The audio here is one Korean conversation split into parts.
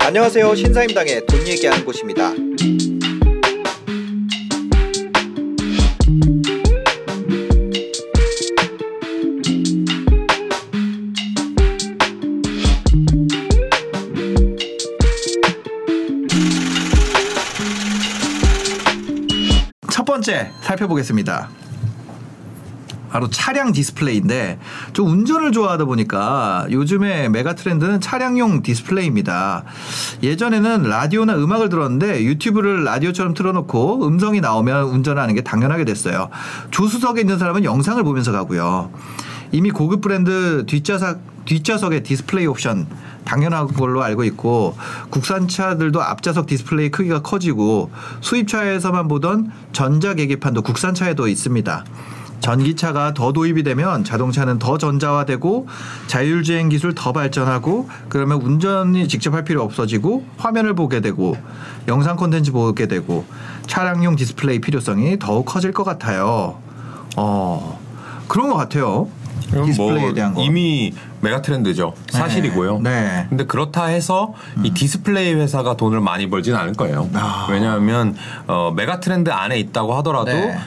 안녕하세요. 신사임당의 돈 얘기하는 곳입니다. 첫 번째 살펴보겠습니다. 바로 차량 디스플레이인데 좀 운전을 좋아하다 보니까 요즘에 mega trend는 차량용 디스플레이입니다. 예전에는 라디오나 음악을 들었는데 유튜브를 라디오처럼 틀어놓고 음성이 나오면 운전하는 게 당연하게 됐어요. 조수석에 있는 사람은 영상을 보면서 가고요. 이미 고급 브랜드 뒷좌석 뒷좌석에 디스플레이 옵션 당연한 걸로 알고 있고 국산차들도 앞좌석 디스플레이 크기가 커지고 수입차에서만 보던 전자 계기판도 국산차에도 있습니다. 전기차가 더 도입이 되면 자동차는 더 전자화되고 자율주행 기술 더 발전하고 그러면 운전이 직접 할 필요 없어지고 화면을 보게 되고 영상 콘텐츠 보게 되고 차량용 디스플레이 필요성이 더욱 커질 것 같아요. 어 그런 것 같아요. 이건 디스플레이에 대한 거. 이미 mega trend죠. 사실이고요. 네. 근데 그렇다 해서 이 디스플레이 회사가 돈을 많이 벌지는 않을 거예요. 아. 왜냐하면 어, mega trend 안에 있다고 하더라도 네.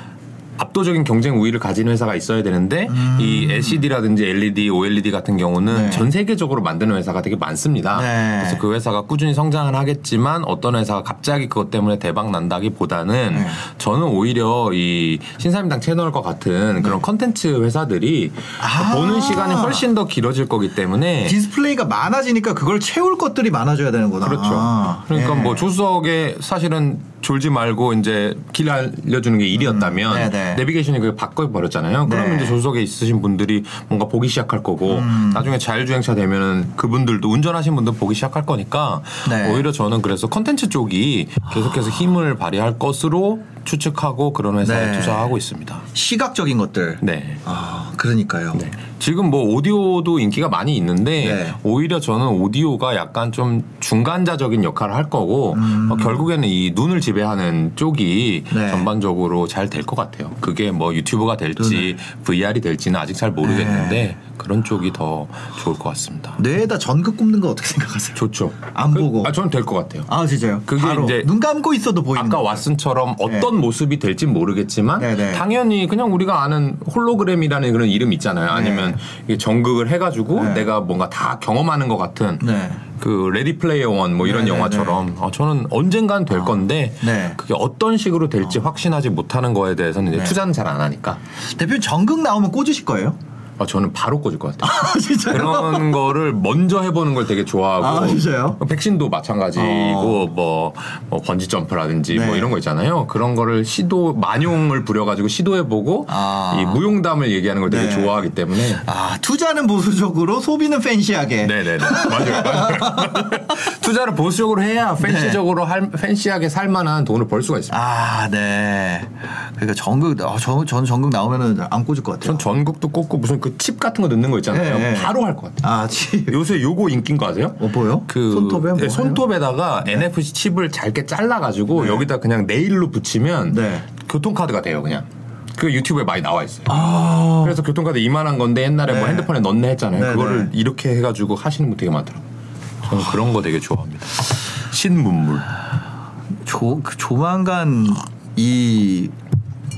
압도적인 경쟁 우위를 가진 회사가 있어야 되는데 이 LCD라든지 LED, OLED 같은 경우는 음. 네. 전 세계적으로 만드는 회사가 되게 많습니다. 네. 그래서 그 회사가 꾸준히 성장을 하겠지만 어떤 회사가 갑자기 그것 때문에 대박 난다기보다는 네. 저는 오히려 이 신사임당 채널과 같은 그런 컨텐츠 회사들이 네. 아. 보는 시간이 훨씬 더 길어질 거기 때문에 디스플레이가 많아지니까 그걸 채울 것들이 많아져야 되는구나. 그렇죠. 아, 그러니까 예. 뭐 조수석에 사실은 졸지 말고 이제 길 알려주는 게 일이었다면 음, 네네. 내비게이션이 그게 바꿔 버렸잖아요. 그러면 네. 이제 조수석에 있으신 분들이 뭔가 보기 시작할 거고 음. 나중에 자율주행차 되면은 그분들도 운전하신 분들 보기 시작할 거니까 네. 오히려 저는 그래서 컨텐츠 쪽이 계속해서 힘을 발휘할 것으로 추측하고 그런 회사에 네. 투자하고 있습니다. 시각적인 것들. 네. 아, 그러니까요. 네. 지금 뭐 오디오도 인기가 많이 있는데 네. 오히려 저는 오디오가 약간 좀 중간자적인 역할을 할 거고 어, 결국에는 이 눈을 지배하는 쪽이 음. 네. 전반적으로 잘 될 것 같아요. 그게 뭐 유튜브가 될지 VR이 될지는 아직 잘 모르겠는데 네. 그런 쪽이 더 좋을 것 같습니다. 뇌에다 전극 꼽는 거 어떻게 생각하세요? 좋죠. 안 그- 보고. 아 저는 될 것 같아요. 아, 진짜요? 그게 바로 이제 눈 감고 있어도 보이는 아까 거. 왓슨처럼 어떤 모습이 될지 모르겠지만 네. 네네. 당연히 그냥 우리가 아는 홀로그램이라는 그런 이름 있잖아요. 아니면 이게 전극을 해가지고 네. 내가 뭔가 다 경험하는 것 같은 네. 그 Ready Player One 뭐 이런 네네네. 영화처럼 아, 저는 언젠간 될 건데 네. 그게 어떤 식으로 될지 확신하지 못하는 거에 대해서는 이제 네. 투자는 잘 안 하니까 대표님 전극 나오면 꽂으실 거예요? 아, 저는 바로 꽂을 것 같아요. 아, 진짜요? 그런 거를 먼저 해보는 걸 되게 좋아하고 아, 진짜요? 백신도 마찬가지고 어. 뭐, 뭐 번지 점프라든지 네. 뭐 이런 거 있잖아요. 그런 거를 시도 만용을 부려가지고 시도해보고 아. 이 무용담을 얘기하는 걸 되게 네. 좋아하기 때문에 아, 투자는 보수적으로 소비는 팬시하게. 네네네 맞아요 맞아요 투자를 보수적으로 해야 팬시적으로 할, 팬시하게 살만한 돈을 벌 수가 있습니다. 아, 네. 그러니까 전극, 아, 저, 저는 전극 나오면은 안 꽂을 것 같아요. 전 전국도 꽂고 무슨 그칩 같은 거 넣는 거 있잖아요. 네, 네. 바로 할 것 같아요. 아, 지 요새 요거 인기인 거 아세요? 어, 뭐요? 그 손톱에 뭐 네? 손톱에다가 NFC 칩을 잘게 잘라 가지고 여기다 그냥 네일로 붙이면 네. 교통카드가 돼요 그냥. 그 유튜브에 많이 나와 있어요. 아, 그래서 교통카드 이만한 건데 옛날에 뭐 네. 핸드폰에 넣네 했잖아요. 네, 그거를 네. 이렇게 해 가지고 하시는 분 되게 많더라고요. 저는 그런 거 되게 좋아합니다. 신문물. 조, 그 조만간 이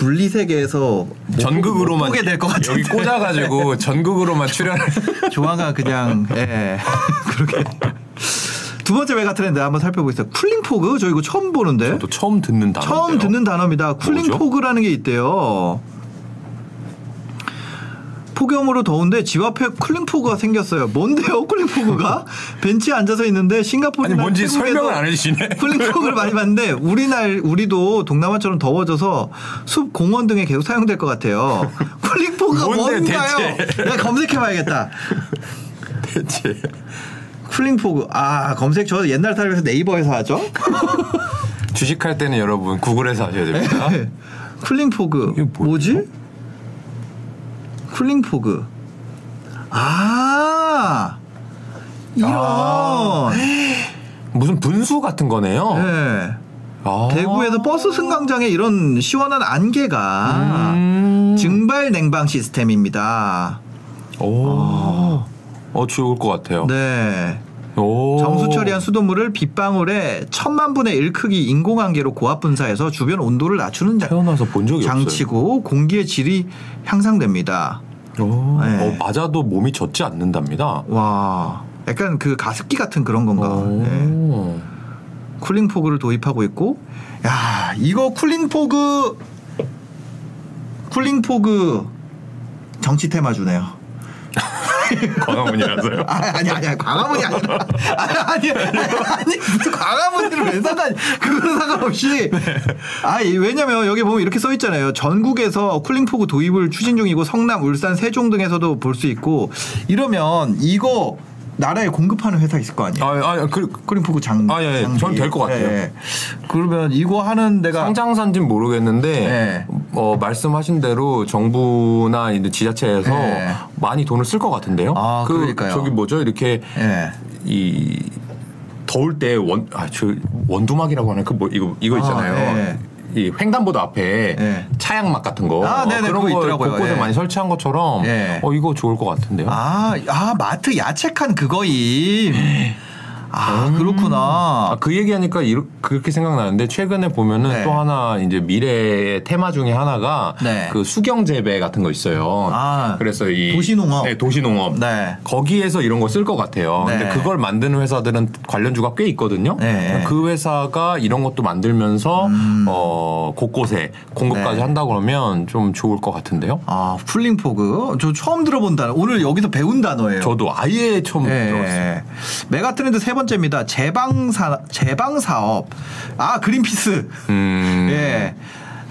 물리 세계에서 못 전극으로만 보게 될 것 같은데. 여기 꽂아가지고 전극으로만 출연을. 조만간 그냥 예 그렇게 두 번째 mega trend 한번 살펴보겠습니다. cooling fog 저 이거 처음 보는데 또 처음 듣는 단어. 처음 듣는 단어입니다. Cooling? Fog라는 게 있대요. 폭염으로 더운데 집 앞에 cooling fog가 생겼어요. 뭔데요, cooling fog가? 벤치에 앉아서 있는데 싱가포르나 아니 뭔지 설명을 안 해주시네. cooling fog를 많이 봤는데 우리날 우리도 동남아처럼 더워져서 숲 공원 등에 계속 사용될 것 같아요. Cooling fog가 뭔데, 뭔가요? 내가 검색해봐야겠다. 대체. Cooling fog 아 검색 저 옛날 사람에서 네이버에서 하죠. 주식할 때는 여러분 구글에서 하셔야 됩니다. Cooling fog 이게 뭐예요? 뭐지? Cooling fog 아 이런 아. 무슨 분수 같은 거네요. 네. 아. 대구에서 버스 승강장에 이런 시원한 안개가 음. 증발 냉방 시스템입니다. 오. 어 좋을 것 같아요. 네. 오. 정수 처리한 수돗물을 빗방울에 천만 분의 1 크기 인공안개로 고압 분사해서 주변 온도를 낮추는 자- 태어나서 본 적이 장치고 공기의 질이 향상됩니다. 없어요. 오. 네. 어, 맞아도 몸이 젖지 않는답니다. 와, 약간 그 가습기 같은 그런 건가? 오. 네. Cooling fog를 도입하고 있고, 야 이거 cooling fog, cooling fog 정치 테마주네요. 광화문이라서요. 아, 아니 아니 광화문이 아니라. 아니 아니 아니 무슨 광화문이를 왜 상관 그거는 상관없이. 아 이- 왜냐면 여기 보면 이렇게 써 있잖아요. 전국에서 cooling fog 도입을 추진 중이고 성남 울산 세종 등에서도 볼 수 있고. 이러면 이거 나라에 공급하는 회사 있을 거 아니에요 아, 아, 그 쿨링포구 장 아, 예, 예. 장비. 전될 것 같아요. 예. 그러면 이거 하는 데가 상장사인지는 모르겠는데 네. 어, 말씀하신 대로 정부나 이제 지자체에서 네. 많이 돈을 쓸 것 같은데요. 아, 그 그러니까요. 저기 뭐죠 이렇게 예. 이 더울 때 원 아 저 원두막이라고 하는 그 뭐 이거 이거 아, 있잖아요. 예. 이 횡단보도 앞에 예. 차양막 같은 거 아, 네네, 그런 거 있더라고요. 곳곳에 예. 많이 설치한 것처럼 예. 어 이거 좋을 것 같은데요. 아, 아 마트 야채칸 그거임 아 그렇구나 아, 그 얘기하니까 이르- 그렇게 생각나는데 최근에 보면은 네. 또 하나 이제 미래의 테마 중에 하나가 네. 그 수경 재배 같은 거 있어요. 아, 그래서 이 도시농업. 네, 도시농업. 네. 거기에서 이런 거 쓸 것 같아요. 네. 근데 그걸 만드는 회사들은 관련주가 꽤 있거든요. 네. 그 회사가 이런 것도 만들면서 어, 곳곳에 공급까지 음. 네. 한다 그러면 좀 좋을 것 같은데요. 아, cooling fog. 저 처음 들어본 단어. 오늘 여기서 배운 단어예요. 저도 아예 처음 예, 들어봤어요. 예. 메가 트렌드 세번 째입니다. 제방사 제방 사업. 아, 그린피스. 음. 예.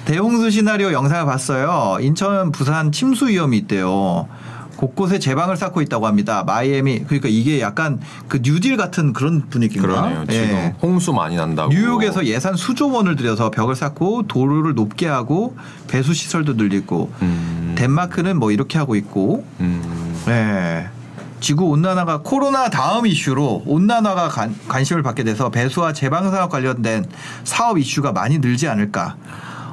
대홍수 시나리오 영상을 봤어요. 인천, 부산 침수 위험이 있대요. 곳곳에 제방을 쌓고 있다고 합니다. 마이애미. 그러니까 이게 약간 그 뉴딜 같은 그런 분위기인가? 그러네요. 지금 예. 홍수 많이 난다고. 뉴욕에서 예산 수조 원을 들여서 벽을 쌓고 도로를 높게 하고 배수 시설도 늘리고 음. 덴마크는 뭐 이렇게 하고 있고 음. 네. 지구 온난화가 코로나 다음 이슈로 온난화가 관, 관심을 받게 돼서 배수와 제방사업 관련된 사업 이슈가 많이 늘지 않을까.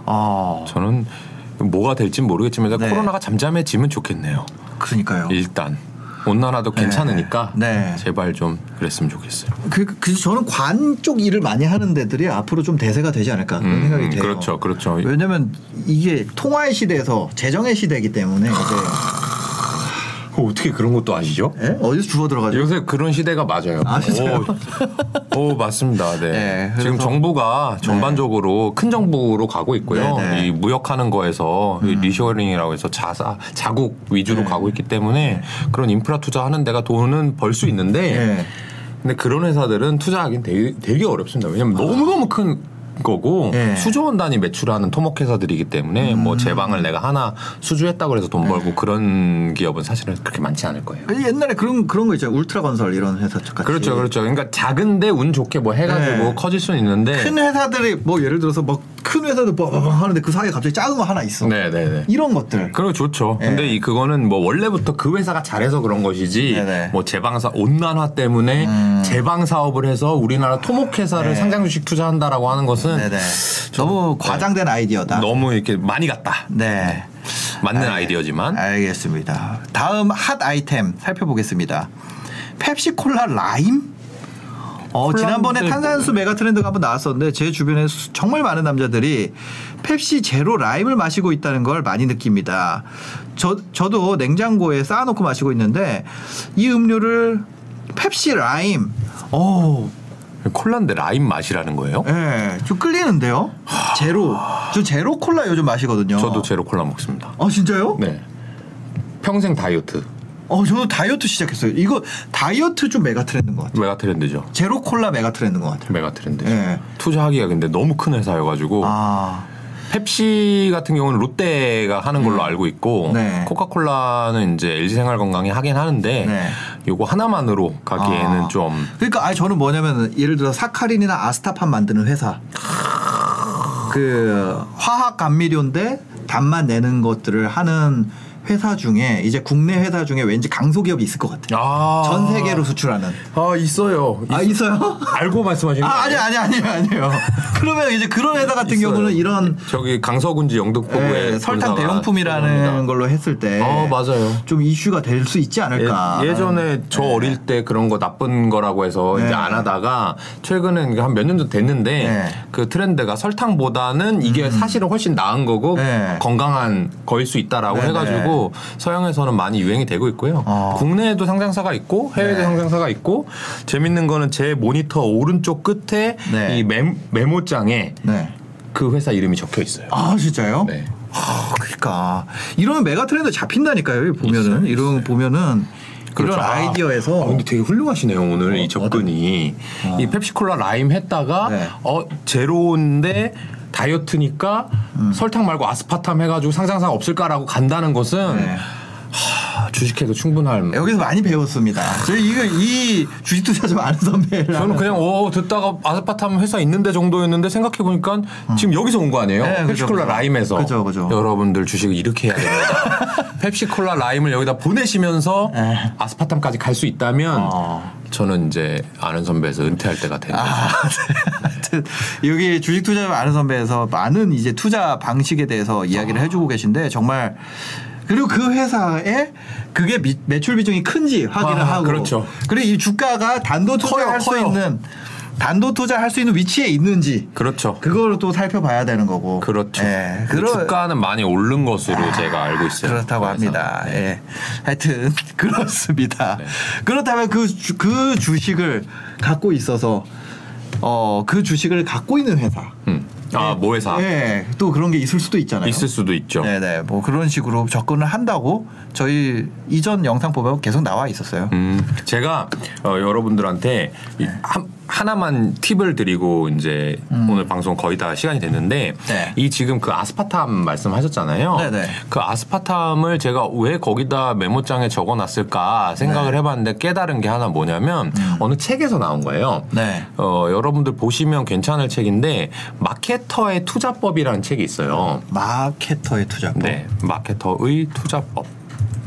어, 저는 뭐가 될진 모르겠지만 네. 코로나가 잠잠해지면 좋겠네요. 그러니까요. 일단 온난화도 괜찮으니까 네. 제발 좀 그랬으면 좋겠어요. 그, 그 저는 관 쪽 일을 많이 하는 데들이 앞으로 좀 대세가 되지 않을까 그런 음, 생각이 돼요. 그렇죠, 그렇죠. 왜냐면 이게 통화의 시대에서 재정의 시대이기 때문에 이제 어, 떻게 그런 것도 아시죠? 예? 어디서 주워 들어가죠? 요새 그런 시대가 맞아요. 아, 진짜요? 오, 오, 맞습니다. 네. 네, 그래서- 지금 정부가 전반적으로 큰 정부로 가고 있고요. 네, 네. 이 무역하는 거에서 이 reshoring이라고 해서 자사 자국 위주로 네. 가고 있기 때문에 그런 인프라 투자하는 데가 돈은 벌 수 있는데 네. 근데 그런 회사들은 투자하기는 되게, 되게 어렵습니다. 왜냐면 너무너무 큰 거고 네. 수조 원 단위 매출하는 토목 회사들이기 때문에 뭐 음. 제방을 내가 하나 수주했다고 해서 돈 네. 벌고 그런 기업은 사실은 그렇게 많지 않을 거예요. 옛날에 그런 그런 거 있잖아요. 울트라 건설 이런 회사 같이. 그렇죠, 그렇죠. 그러니까 작은데 운 좋게 뭐 해가지고 네. 커질 수는 있는데. 큰 회사들이 뭐 예를 들어서 뭐큰 회사들 뭐 하는데 그 사이에 갑자기 작은 거 하나 있어. 네, 네, 네. 이런 것들. 그거 좋죠. 네. 근데 이 그거는 뭐 원래부터 그 회사가 잘해서 그런 것이지 네네. 뭐 제방사 온난화 때문에 음. 제방 사업을 해서 우리나라 토목 회사를 네. 상장 주식 투자한다라고 하는 것은. 너무 과장된 아이디어다. 너무 이렇게 많이 갔다. 네. 맞는 알- 아이디어지만 알겠습니다. 다음 핫 아이템 살펴보겠습니다. 펩시콜라 라임? 어, 지난번에 탄산수 메가 트렌드가 한번 나왔었는데 제 주변에 수- 정말 많은 남자들이 펩시 제로 라임을 마시고 있다는 걸 많이 느낍니다. 저 저도 냉장고에 쌓아놓고 마시고 있는데 이 음료를 펩시 라임, 어, 콜라인데 라임 맛이라는 거예요? 예, 좀 끌리는데요. 제로, 저 제로 콜라 요즘 마시거든요. 저도 제로 콜라 먹습니다. 아 진짜요? 네. 평생 다이어트 어, 저도 다이어트 시작했어요. 이거 다이어트 좀 mega trend인 것 같아요. mega trend죠. 제로 콜라 mega trend인 것 같아요. mega trend. 예. 투자하기가 근데 너무 큰 회사여가지고 아, 펩시 같은 경우는 롯데가 하는 걸로 알고 있고 네. 코카콜라는 이제 LG 생활건강이 하긴 하는데 네. 요거 하나만으로 가기에는 아. 좀 그러니까 아니 저는 뭐냐면 예를 들어 사카린이나 아스타판 만드는 회사 그 화학 감미료인데 단만 내는 것들을 하는 회사 중에 이제 국내 회사 중에 왠지 강소기업이 있을 것 같아요. 아. 전 세계로 수출하는. 아 있어요. 아 있어요? 알고 말씀하시는 거아 아니 아니 아니에요 아니에요. 그러면 이제 그런 회사 같은 있어요. 경우는 이런 저기 강서군지 영등포구에 예, 설탕 대용품이라는 들어갑니다. 걸로 했을 때. 어, 맞아요. 좀 이슈가 될 수 있지 않을까. 예, 전에저 네. 어릴 때 그런 거 나쁜 거라고 해서 네. 이제 안 하다가 최근에 한 몇 년 전 됐는데 네. 그 트렌드가 설탕보다는 이게 사실은 훨씬 나은 거고 네. 건강한 거일 수 있다라고 네, 해가지고 서양에서는 많이 유행이 되고 있고요. 어. 국내에도 상장사가 있고 해외에도 네. 상장사가 있고 재밌는 거는 제 모니터 오른쪽 끝에 네. 이 메, 메모장에 네. 그 회사 이름이 적혀 있어요. 아 진짜요? 네. 아, 그러니까 이런 메가 트렌드 잡힌다니까요. 보면은 있어요, 이런 있어요. 보면은 그렇죠. 이런 아, 아이디어에서 아, 근데 되게 훌륭하시네요 오늘 어, 이 접근이 어. 이 펩시콜라 라임 했다가 네. 어 제로인데 다이어트니까 설탕 말고 아스파탐 해가지고 상상상 없을까라고 간다는 것은 네. 하, 주식해도 충분할. 여기서 많이 배웠습니다. 저희 이거 이 주식 투자 좀 아는 선배를 저는 그냥 어 듣다가 아스파탐 회사 있는데 정도였는데 생각해 보니까 지금 여기서 온 거 아니에요? 네, 펩시콜라 그죠. 라임에서 그죠, 그죠. 여러분들 주식을 이렇게 해야 됩니다. 펩시콜라 라임을 여기다 보내시면서 네. 아스파탐까지 갈 수 있다면 어. 저는 이제 아는 선배에서 은퇴할 때가 된 거죠. 아, 하 여기 주식 투자 좀 아는 선배에서 많은 이제 투자 방식에 대해서 이야기를 해주고 계신데 정말 그리고 그 회사에 그게 미- 매출 비중이 큰지 확인을 아, 하고 그렇죠. 그리고 이 주가가 단도 투자할 수. 있는 단도 투자할 수 있는 위치에 있는지 그렇죠. 그거를 또 살펴봐야 되는 거고 그렇죠. 예, 그 그러- 주가는 많이 오른 것으로 제가 알고 있어요. 그렇다고 그래서. 합니다. 네. 예. 하여튼 그렇습니다. 네. 그렇다면 그, 주, 그 주식을 갖고 있어서 어, 그 주식을 갖고 있는 회사. 음. 아, 모 회사 예. 또 그런 게 있을 수도 있잖아요. 있을 수도 있죠. 네네. 뭐 그런 식으로 접근을 한다고 저희 이전 영상 보면 계속 나와 있었어요. 음, 제가 어, 여러분들한테 이 네. 한, 하나만 팁을 드리고 이제 오늘 방송 거의 다 시간이 됐는데 음. 네. 이 지금 그 아스파탐 말씀하셨잖아요. 네네. 그 아스파탐을 제가 왜 거기다 메모장에 적어놨을까 생각을 네. 해봤는데 깨달은 게 하나 뭐냐면 어느 책에서 나온 거예요. 음. 네. 어, 여러분들 보시면 괜찮을 책인데 마케터의 투자법이라는 책이 있어요. 마케터의 투자법. 네, 마케터의 투자법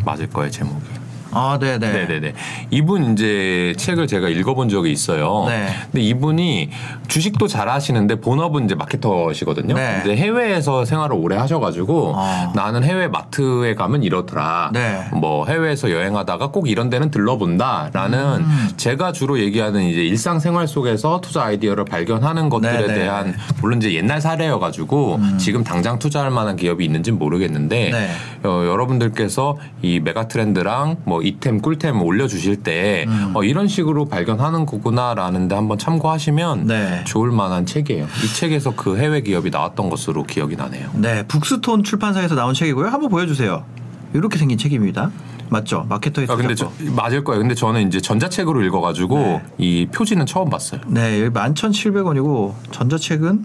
맞을 거예요 제목이. 아, 네네. 네네네. 이분 이제 책을 제가 읽어본 적이 있어요. 네. 근데 이분이 주식도 잘 하시는데 본업은 이제 마케터시거든요. 네. 근데 해외에서 생활을 오래 하셔가지고 아. 나는 해외 마트에 가면 이렇더라. 네. 뭐 해외에서 여행하다가 꼭 이런 데는 들러본다라는 음. 제가 주로 얘기하는 이제 일상생활 속에서 투자 아이디어를 발견하는 것들에 네, 네. 대한 물론 이제 옛날 사례여가지고 지금 당장 투자할 만한 기업이 있는지는 모르겠는데 네. 어, 여러분들께서 이 메가 트렌드랑 뭐 이템 꿀템 올려주실 때 음. 어, 이런 식으로 발견하는 거구나라는데 한번 참고하시면 네. 좋을 만한 책이에요. 이 책에서 그 해외 기업이 나왔던 것으로 기억이 나네요. 네, 북스톤 출판사에서 나온 책이고요. 한번 보여주세요. 이렇게 생긴 책입니다. 맞죠? 마케터의 아, 근데. 저, 맞을 거예요. 근데 저는 이제 전자책으로 읽어가지고 네. 이 표지는 처음 봤어요. 네, 여기 11,700원이고 전자책은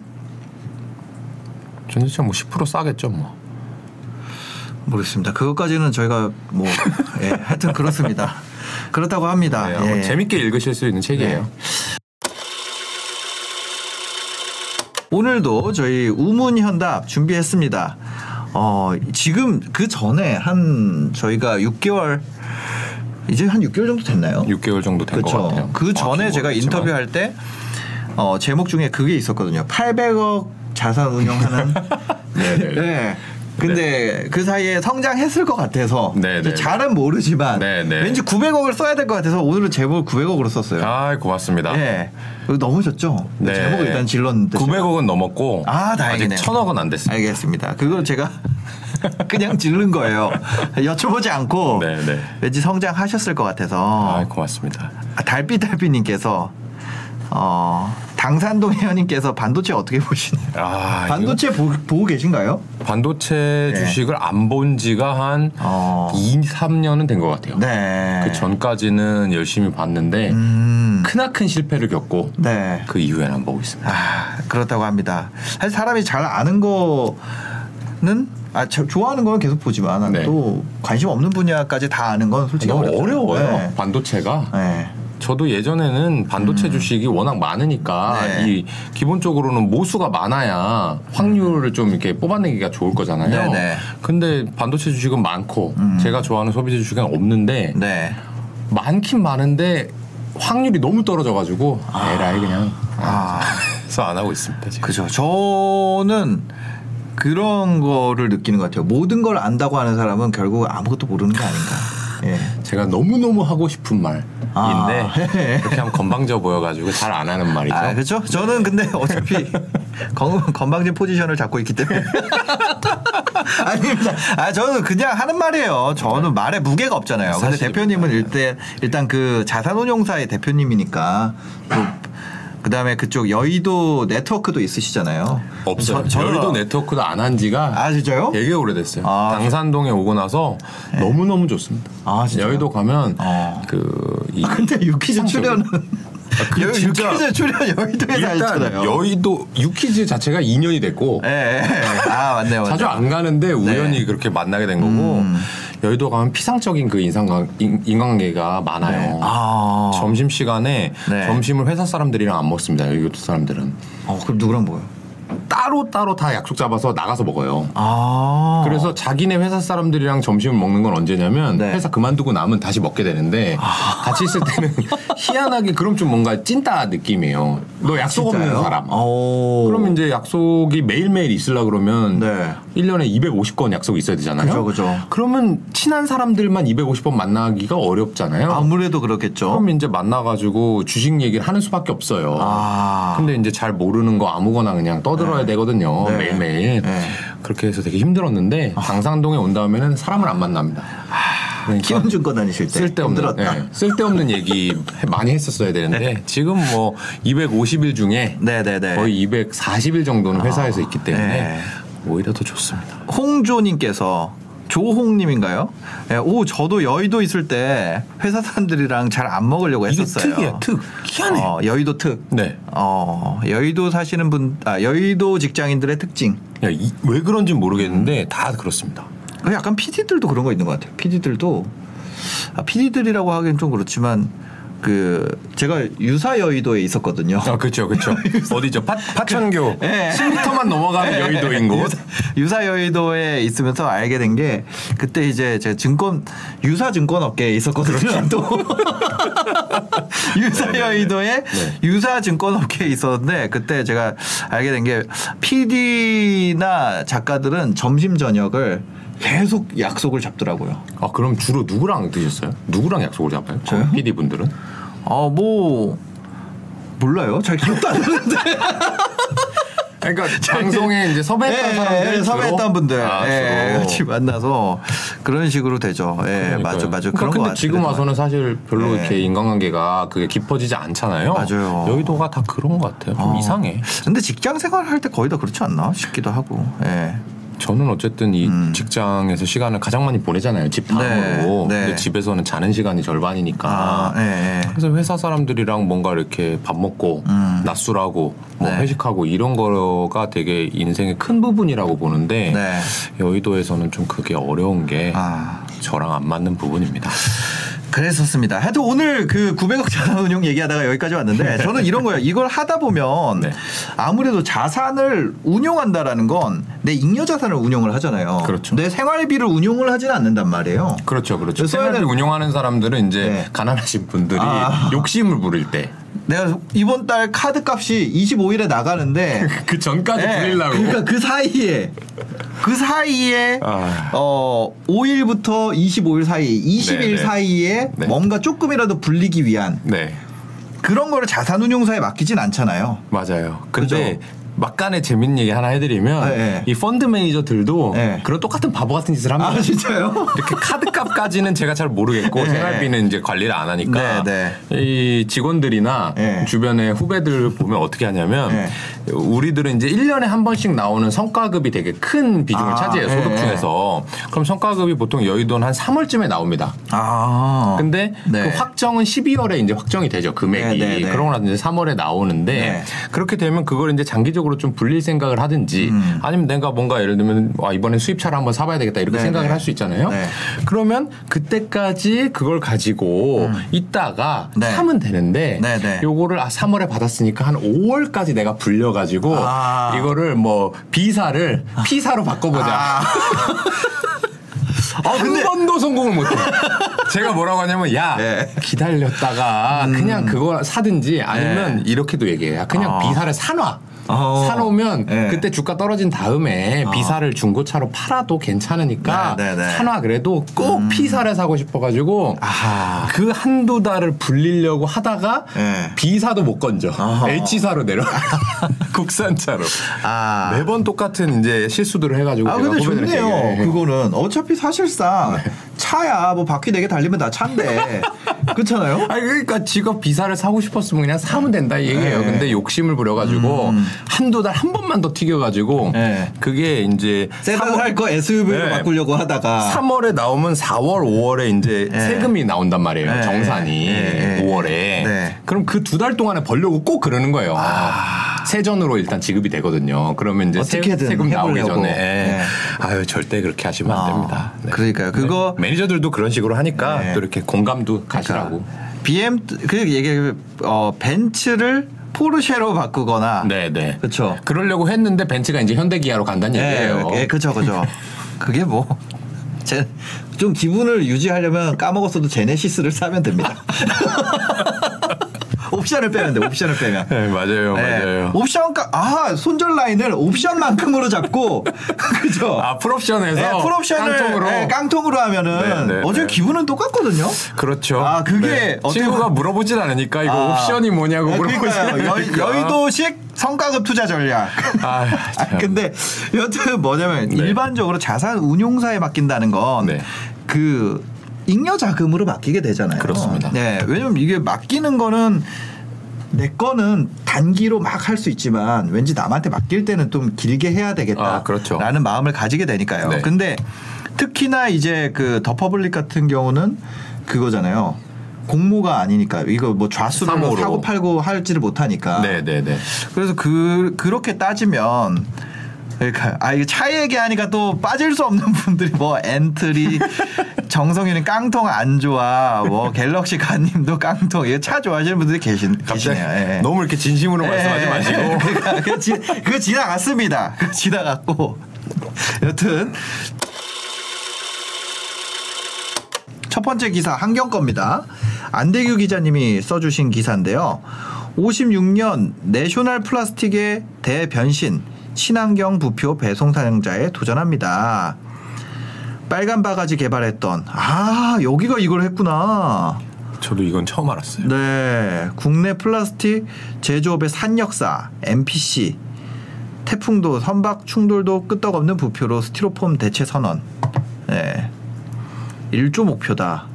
전자책 뭐10% 싸겠죠, 뭐. 모르겠습니다. 그것까지는 저희가 뭐 예, 하여튼 그렇습니다. 그렇다고 합니다. 네, 예. 재밌게 읽으실 수 있는 책이에요. 네. 오늘도 저희 우문 현답 준비했습니다. 어, 지금 그 전에 한 저희가 6개월 이제 한 6개월 정도 됐나요? 6개월 정도 된 것. 같아요. 그 전에 정확히 제가. 인터뷰할 때 어, 제목 중에 그게 있었거든요. 800억 자산 운용하는 네네. 네. 근데 그 사이에 성장했을 것 같아서 네, 네, 잘은 모르지만 네, 네. 왠지 900억을 써야 될 것 같아서 오늘은 제목 900억으로 썼어요. 아, 고맙습니다. 예. 그거 넘으셨죠? 네. 제목을 일단 질렀는데. 900억은 넘었고 아, 다행이네요. 아직 1000억은 안 됐습니다. 알겠습니다. 그거 제가 그냥 질른 거예요. 여쭤보지 않고 네, 네. 왠지 성장하셨을 것 같아서 아, 고맙습니다. 아, 달빛달빛님께서 어, 당산동 회원님께서 반도체 어떻게 보시나요? 아, 반도체 보, 보고 계신가요? 반도체 네. 주식을 안 본 지가 한 어. 2, 3년은 된 것 같아요. 네. 그 전까지는 열심히 봤는데 음. 크나큰 실패를 겪고 네. 그 이후에는 안 보고 있습니다. 아, 그렇다고 합니다. 사실 사람이 잘 아는 거는 아, 저- 좋아하는 거는 계속 보지만 네. 또 관심 없는 분야까지 다 아는 건 솔직히 너무 어렵죠. 어려워요. 네. 반도체가 네. 저도 예전에는 반도체 주식이 워낙 많으니까 음. 네. 이 기본적으로는 모수가 많아야 확률을 좀 이렇게 뽑아내기가 좋을 거잖아요. 네네. 음. 근데 반도체 주식은 많고 제가 좋아하는 소비재 주식은 없는데 네. 많긴 많은데 확률이 너무 떨어져가지고 에라이 그냥 아. 그래서 안 하고 있습니다 지금. 그죠. 저는 그런 거를 느끼는 것 같아요. 모든 걸 안다고 하는 사람은 결국 아무것도 모르는 게 아닌가. 예. 제가 너무 너무 하고 싶은 말인데 아. 그렇게 하면 건방져 보여가지고 잘 안 하는 말이죠. 아, 그렇죠. 저는 근데 어차피 건, 건방진 포지션을 잡고 있기 때문에. 아닙니다. 아, 저는 그냥 하는 말이에요. 저는 말에 무게가 없잖아요. 근데. 대표님은 일단, 일단 그 자산운용사의 대표님이니까 또 그다음에 그쪽 여의도 네트워크도 있으시잖아요. 없어요. 저- 여의도 네트워크도 안 한 지가 아, 진짜요? 되게 오래됐어요. 아, 당산동에 오고 나서 너무 너무 좋습니다. 아, 진짜요? 여의도 가면 어. 그이 아, 근데 유퀴즈 출연은 그 여- 진짜- 유퀴즈 출연 여의도에서 하잖아요. 여의도 유키즈 자체가 2년이 됐고 예, 예. 아, 맞네요. 맞네요. 자주 안 가는데 우연히 그렇게 만나게 된 거고 음. 여의도 가면 피상적인 그 인상관 인- 인간관계가 많아요. 네. 아. 점심 시간에 네. 점심을 회사 사람들이랑 안 먹습니다. 여의도 사람들은 어, 그럼 누구랑 먹어요? 따로 따로 다 약속 잡아서 나가서 먹어요. 아. 그래서 자기네 회사 사람들이랑 점심을 먹는 건 언제냐면 네. 아. 회사 그만두고 나면 다시 먹게 되는데 같이 있을 때는 희한하게 그럼 좀 뭔가 찐따 느낌이에요. 너 약속 없는 진짜요? 사람. 오. 그럼 이제 약속이 매일매일 있으려 그러면 네. 1년에 250건 약속이 있어야 되잖아요. 그죠, 그죠. 그러면 친한 사람들만 250번 만나기가 어렵잖아요. 아무래도 그렇겠죠. 그럼 이제 만나가지고 주식 얘기를 하는 수밖에 없어요. 아. 근데 이제 잘 모르는 거 아무거나 그냥 떠들어 야 되거든요. 네. 매일매일. 네. 그렇게 해서 되게 힘들었는데 당산동에 온 다음에는 사람을 안 만납니다. 그러니까 키움증권 다니실 때 쓸데없는. 예, 쓸데없는 얘기 많이 했었어야 되는데 지금 뭐 250일 중에 네네네. 거의 240일 정도는 회사에서 있기 때문에 네. 오히려 더 좋습니다. 홍조님께서 조홍님인가요? 예, 오 저도 여의도 있을 때 회사 사람들이랑 잘 안 먹으려고 이게 했었어요. 특이야, 특. 희한해. 어, 여의도 특. 네. 어 여의도 사시는 분, 아 여의도 직장인들의 특징. 야, 이- 왜 그런지 모르겠는데 다 그렇습니다. 그 약간 PD들도 그런 거 있는 것 같아요. PD들도 아, PD들이라고 하기엔 좀 그렇지만 그 제가 유사 여의도에 있었거든요. 아, 그렇죠, 그렇죠. 어디죠? 파, 파천교 네. 10m만 넘어가면 여의도인 곳. 유사, 유사 여의도에 있으면서 알게 된 게 그때 이제 제가 증권 유사 증권 업계에 있었거든요. 또 유사 여의도에 네. 유사 증권 업계에 있었는데 그때 제가 알게 된 게 PD나 작가들은 점심 저녁을 계속 약속을 잡더라고요. 아, 그럼 주로 누구랑 드셨어요? 누구랑 약속을 잡아요? 저요? PD 분들은? 어뭐 몰라요. 잘 기억도 안 나는데. 그러니까 방송에 이제 섭외했던 예, 사람들 예? 섭외했던 분들 아, 예. 같이 만나서 그런 식으로 되죠. 예. 맞아, 맞아. 그러니까 근데. 지금 와서는 사실 별로 네. 이렇게 인간관계가 그게 깊어지지 않잖아요. 맞아요. 여의도가 다 그런 것 같아요. 좀 어. 이상해. 근데 직장 생활 할 때 거의 다 그렇지 않나 싶기도 하고. 예. 저는 어쨌든 이 음. 직장에서 시간을 가장 많이 보내잖아요. 집 다음으로. 네, 네. 근데 집에서는 자는 시간이 절반이니까. 아, 예, 예. 그래서 회사 사람들이랑 뭔가 이렇게 밥 먹고 음. 낮술하고 뭐 네. 회식하고 이런 거가 되게 인생의 큰 부분이라고 보는데 네. 여의도에서는 좀 그게 어려운 게 아. 저랑 안 맞는 부분입니다. 그랬었습니다. 하여튼 오늘 그 900억 자산운용 얘기하다가 여기까지 왔는데 저는 이런 거예요. 이걸 하다 보면 네. 아무래도 자산을 운용한다라는 건 내 잉여 자산을 운용을 하잖아요. 그렇죠. 내 생활비를 운용을 하지는 않는단 말이에요. 그렇죠, 그렇죠. 생활비 운영하는 사람들은 이제 네. 가난하신 분들이 아. 욕심을 부릴 때그 내가 이번 달 카드 값이 25일에 나가는데 그 전까지 네, 부리려고. 그러니까 그 사이에 그 사이에 아. 어 5일부터 25일 사이, 20일 네, 네. 사이에 네. 뭔가 조금이라도 불리기 위한 네, 그런 거를 자산운용사에 맡기진 않잖아요. 맞아요. 근데 그죠? 막간에 재밌는 얘기 하나 해드리면 네, 네. 이 펀드 매니저들도 네. 그런 똑같은 바보 같은 짓을 합니다. 아 진짜요? 이렇게 카드 값까지는 제가 잘 모르겠고 네. 생활비는 이제 관리를 안 하니까 네, 이 직원들이나 네. 주변의 후배들 보면 어떻게 하냐면 네. 우리들은 이제 1년에 한 번씩 나오는 성과급이 되게 큰 비중을 아, 차지해요 네. 소득 중에서 그럼 성과급이 보통 여의도는 한 3월쯤에 나옵니다. 아 근데 네. 그 확정은 12월에 이제 확정이 되죠 금액이 네, 네, 네. 그러고 나서 이제 3월에 나오는데 네. 그렇게 되면 그걸 이제 장기적으로 쪽으로 좀 불릴 생각을 하든지 음. 아니면 내가 뭔가 예를 들면 와 이번엔 수입차를 한번 사봐야 되겠다 이렇게 네, 생각을 네. 할수 있잖아요. 네. 그러면 그때까지 그걸 가지고 있다가 네. 사면 되는데 네, 네. 요거를 아 3월에 받았으니까 한 5월까지 내가 불려가지고 아. 이거를 뭐 비사를 피사로 바꿔보자. 아. 어, 한 번도 성공을 못해. 제가 뭐라고 하냐면 야 예. 기다렸다가 그냥 그거 사든지 아니면 이렇게도 얘기해요. 야, 그냥 어. 비사를 사놔. 어. 사놓으면 예. 그때 주가 떨어진 다음에 비사를 중고차로 팔아도 괜찮으니까 네, 네, 네. 사놔 그래도 꼭 피사를 사고 싶어가지고 아. 그 한두 달을 불리려고 하다가 예. 비사도 못 건져 어허. H사로 내려 국산차로 아. 매번 똑같은 이제 실수들을 해가지고 아 근데 좋네요. 그거는 어차피 사실상 차야 뭐 바퀴 네 개 달리면 다 차인데 그렇잖아요. 아니 그러니까 직업 비사를 사고 싶었으면 그냥 사면 된다 이 얘기예요. 네. 근데 욕심을 부려가지고 한두 달 한 번만 더 튀겨가지고 네. 그게 이제 세단 할거 SUV로 네. 바꾸려고 하다가 3월에 나오면 4월, 5월에 이제 네. 세금이 나온단 말이에요. 네. 정산이 네. 5월에. 네. 그럼 그 두 달 동안에 벌려고 꼭 그러는 거예요. 세전으로 일단 지급이 되거든요. 그러면 이제 세, 아. 어떻게든 세금 나오기 해보려고. 전에 네. 아유 절대 그렇게 하시면 안 됩니다. 네. 그러니까요. 그거 매니저들도 그런 식으로 하니까 네. 또 이렇게 공감도 가시라고. BM 그 얘기 어 벤츠를 포르쉐로 바꾸거나 네, 네. 그쵸. 그러려고 했는데 벤츠가 이제 현대기아로 간다는 얘기예요. 예, 예, 그죠, 그죠. 그게 뭐. 제, 좀 기분을 유지하려면 까먹었어도 제네시스를 사면 됩니다. 옵션을 빼면 돼, option을 빼면. 네, 맞아요, 네. 맞아요. 옵션, 가, 아, 손절 라인을 옵션만큼으로 잡고, 그죠? 아, 풀옵션에서 네, 풀옵션을 깡통으로. 네, 깡통으로 하면은 네, 네, 어제 네. 기분은 똑같거든요. 그렇죠. 아, 그게 어떻게 친구가 물어보진 않으니까 이거 아. 옵션이 뭐냐고 네. 않으니까. 여, 여의도식 성과급 투자 전략. 아, 아, 참. 근데 여튼 뭐냐면 네. 일반적으로 자산 운용사에 맡긴다는 건 네. 그 잉여 자금으로 맡기게 되잖아요. 그렇습니다. 네, 왜냐면 이게 맡기는 거는 내 거는 단기로 막 할 수 있지만 왠지 남한테 맡길 때는 좀 길게 해야 되겠다. 아, 그렇죠. 라는 마음을 가지게 되니까요. 네. 근데 특히나 이제 그 더 퍼블릭 같은 경우는 그거잖아요. 공모가 아니니까 이거 뭐 좌수로 뭐. 사고 팔고 할지를 못하니까. 네, 네, 네. 그래서 그 그렇게 따지면 그러니까 아 이게 차 얘기하니까 또 빠질 수 없는 분들이 뭐 entry 정성윤이 깡통 안 좋아 뭐 갤럭시 가님도 깡통 이거 차 좋아하시는 분들이 계신 계시네요. 예. 너무 이렇게 진심으로 말씀하지 예. 마시고. 그러니까 지, 그거 지나갔습니다. 그거 지나갔고 여튼 첫 번째 기사 한경 겁니다. 안대규 기자님이 써주신 기사인데요. 56년 내셔널 플라스틱의 대변신 친환경 부표 배송 사용자에 도전합니다. 빨간 바가지 개발했던 아 여기가 이걸 했구나. 저도 이건 처음 알았어요. 네, 국내 플라스틱 제조업의 산역사 MPC 태풍도 선박 충돌도 끄떡없는 부표로 스티로폼 대체 선언. 네, 일조 목표다.